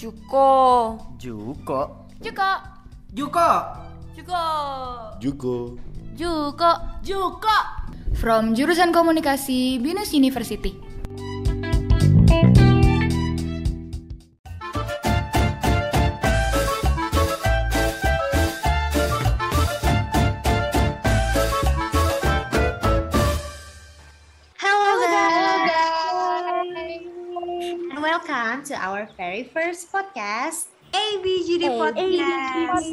Juko. Juko. Juko. Juko. Juko. Juko. Juko. Juko. From jurusan komunikasi Binus University. Welcome to our very first podcast, ABGD Podcast.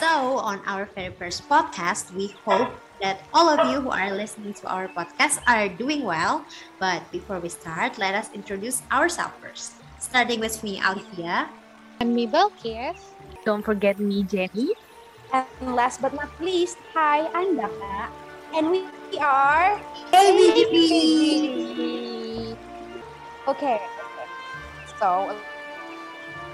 So, on our very first podcast, we hope that all of you who are listening to our podcast are doing well. But before we start, let us introduce ourselves first. Starting with me, Alithia. And me, Belkis. Don't forget me, Jenny. And last but not least, hi, I'm Daka. And we are ABGD. Okay, okay. So,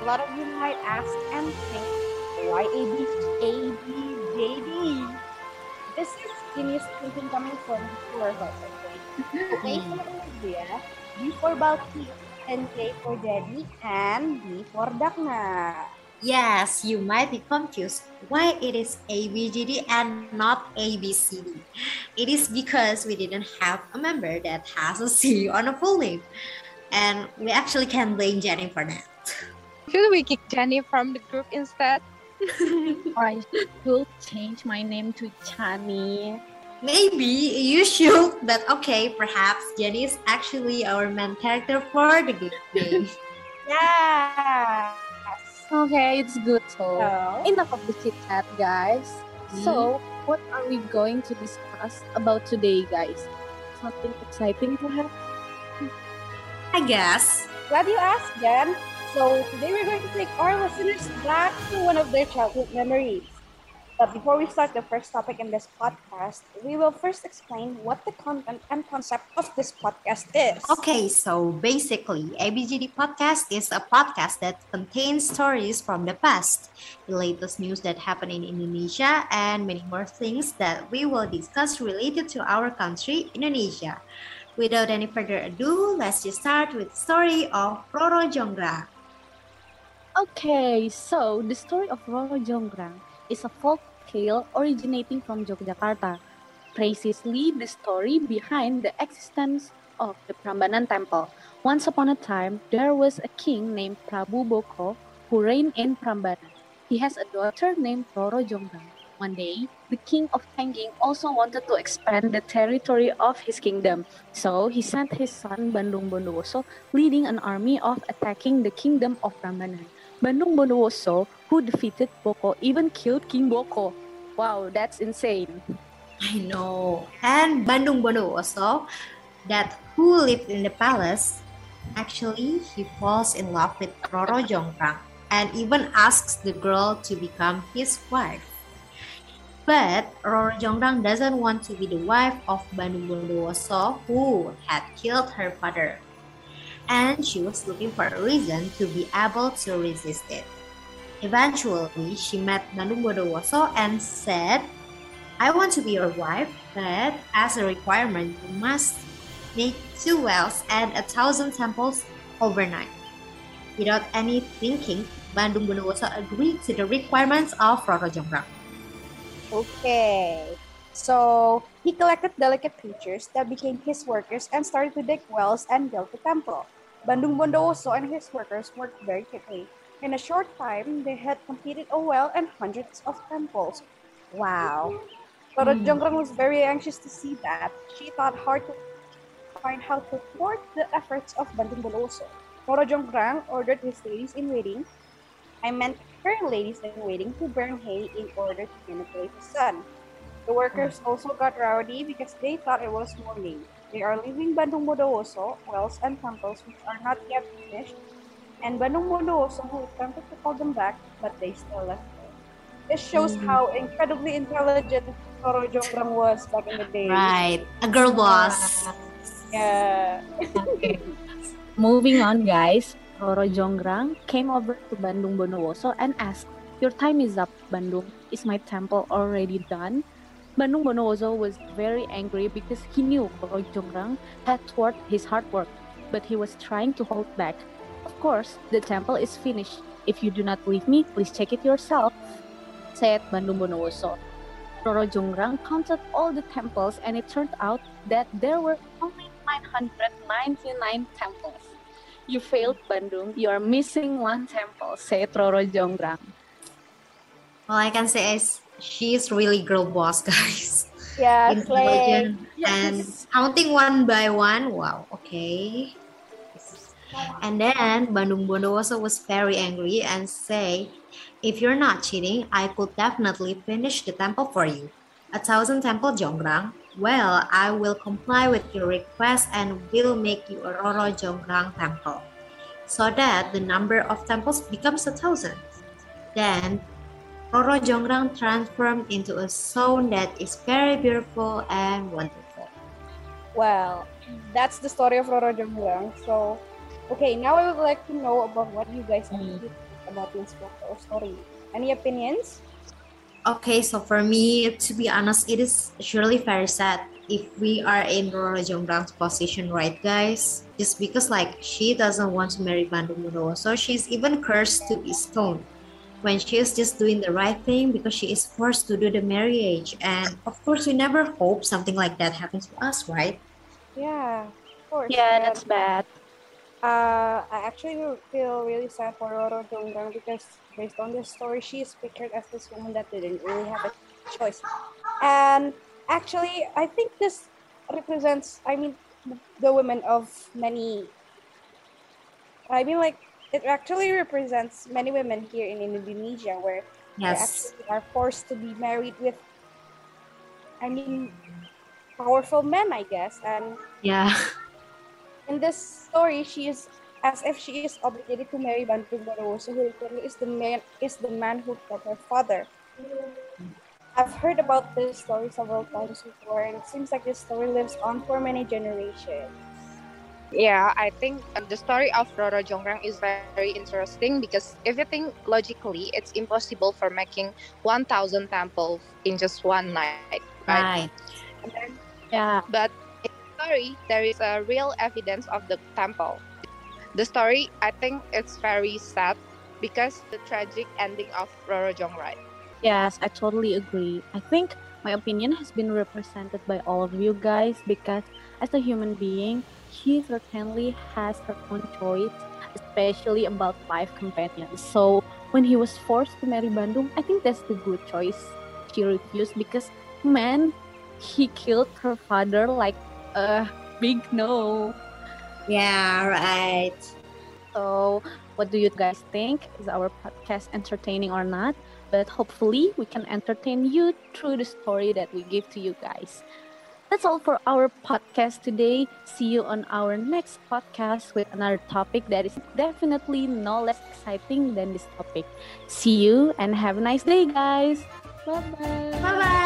a lot of you might ask and think, why AB, ABJD? This is genius thinking coming from the floor of A for Olivia, B for Balki, and J for Daddy, and D for Dakna. Yes, you might be confused why it is ABGD and not ABCD. It is because we didn't have a member that has a C on a full name. And we actually can blame Jenny for that. Should we kick Jenny from the group instead? or I should change my name to Chani. Maybe you should, but okay, perhaps Jenny is actually our main character for the good game. Yes! Okay, it's good. So, So, enough of the chit chat, guys. Mm-hmm. So, what are we going to discuss about today, guys? Something exciting perhaps? I guess. Glad you asked, Jen. So today we're going to take our listeners back to one of their childhood memories. But before we start the first topic in this podcast, we will first explain what the content and concept of this podcast is. Okay, so basically, ABGD Podcast is a podcast that contains stories from the past, the latest news that happened in Indonesia, and many more things that we will discuss related to our country, Indonesia. Without any further ado, let's just start with the story of Roro Jonggrang. Okay, so the story of Roro Jonggrang is a folk tale originating from Yogyakarta. Precisely the story behind the existence of the Prambanan temple. Once upon a time, there was a king named Prabu Boko who reigned in Prambanan. He has a daughter named Roro Jonggrang. One day, the king of Pengging also wanted to expand the territory of his kingdom. So he sent his son Bandung Bondowoso leading an army of attacking the kingdom of Prambanan. Bandung Bondowoso, who defeated Boko, even killed King Boko. Wow, that's insane. I know. And Bandung Bondowoso, that who lived in the palace, actually he falls in love with Roro Jonggrang and even asks the girl to become his wife. But Roro Jonggrang doesn't want to be the wife of Bandung Bondowoso who had killed her father. And she was looking for a reason to be able to resist it. Eventually, she met Bandung Bondowoso and said, I want to be your wife, but as a requirement, you must make two wells and a thousand temples overnight. Without any thinking, Bandung Bondowoso agreed to the requirements of Roro Jonggrang. Okay. So he collected delicate creatures that became his workers and started to dig wells and build the temple. Bandung Bondowoso and his workers worked very quickly. In a short time, they had completed a well and hundreds of temples. Wow. Roro mm. Jonggrang was very anxious to see that. She thought hard to find how to thwart the efforts of Bandung Bondowoso. Roro Jonggrang ordered his ladies in waiting, I meant her ladies in waiting to burn hay in order to manipulate the sun. The workers mm. also got rowdy because they thought it was morning. They are leaving Bandung Bondowoso, wells and temples which are not yet finished, and Bandung Bondowoso who attempted to call them back, but they still left her. This shows hmm. how incredibly intelligent Roro Jonggrang was back in the day. Right, a girl boss. Yeah. Moving on, guys. Roro Jonggrang came over to Bandung Bondowoso and asked, Your time is up, Bandung. Is my temple already done? Bandung Bondowoso was very angry because he knew Roro Jonggrang had thwarted his hard work. but he was trying to hold back. Of course, the temple is finished. If you do not believe me, please check it yourself, said Bandung Bondowoso. Roro Jonggrang counted all the temples and it turned out that there were only 999 temples. You failed, Bandung. You are missing one temple, said Roro Jonggrang. All I can say is she's really girl boss, guys. Yeah. Intelligent and counting one by one. Wow, okay. And then Bandung Bondowoso was very angry and say, if you're not cheating, I could definitely finish the temple for you. A thousand temple Jonggrang. Well, I will comply with your request and will make you a Roro Jonggrang temple. So that the number of temples becomes a thousand. Then Roro Jonggrang transformed into a stone that is very beautiful and wonderful. Well, that's the story of Roro Jonggrang. So, okay, now I would like to know about what you guys Mm. think about this book or story. Any opinions? Okay, so for me, to be honest, it is surely very sad if we are in Roro Jonggrang's position, right, guys? Just because like she doesn't want to marry Bandung Bondowo, so she's even cursed to be stoned when she is just doing the right thing because she is forced to do the marriage. And of course, we never hope something like that happens to us, right? Yeah, of course. Yeah, but, that's bad. Uh, I actually feel really sad for Roro Jonggrang because based on this story, she is pictured as this woman that didn't really have a choice. And actually, I think this represents, I mean, the women of many. I mean, like, it actually represents many women here in Indonesia where they Yes. actually are forced to be married with, I mean, powerful men, I guess. And Yeah. in this story, she is as if she is obligated to marry Bandung Bondowoso, who literally is the man is the man who killed her father. I've heard about this story several times before, and it seems like this story lives on for many generations. Yeah, I think uh, the story of Roro Jonggrang is very interesting because if you think logically, it's impossible for making 1,000 temples in just one night, right? Right. And then, Yeah. but in the story, there is a real evidence of the temple. The story, I think, it's very sad because the tragic ending of Roro Jonggrang. Yes, I totally agree. I think my opinion has been represented by all of you guys because as a human being, she certainly has her own choice, especially about life companions. So when he was forced to marry Bandung, I think that's the good choice. She refused because man, he killed her father like a big no. Yeah, right. So, what do you guys think? Is our podcast entertaining or not? But hopefully, we can entertain you through the story that we give to you guys. That's all for our podcast today. See you on our next podcast with another topic that is definitely no less exciting than this topic. See you and have a nice day, guys. Bye bye. Bye-bye.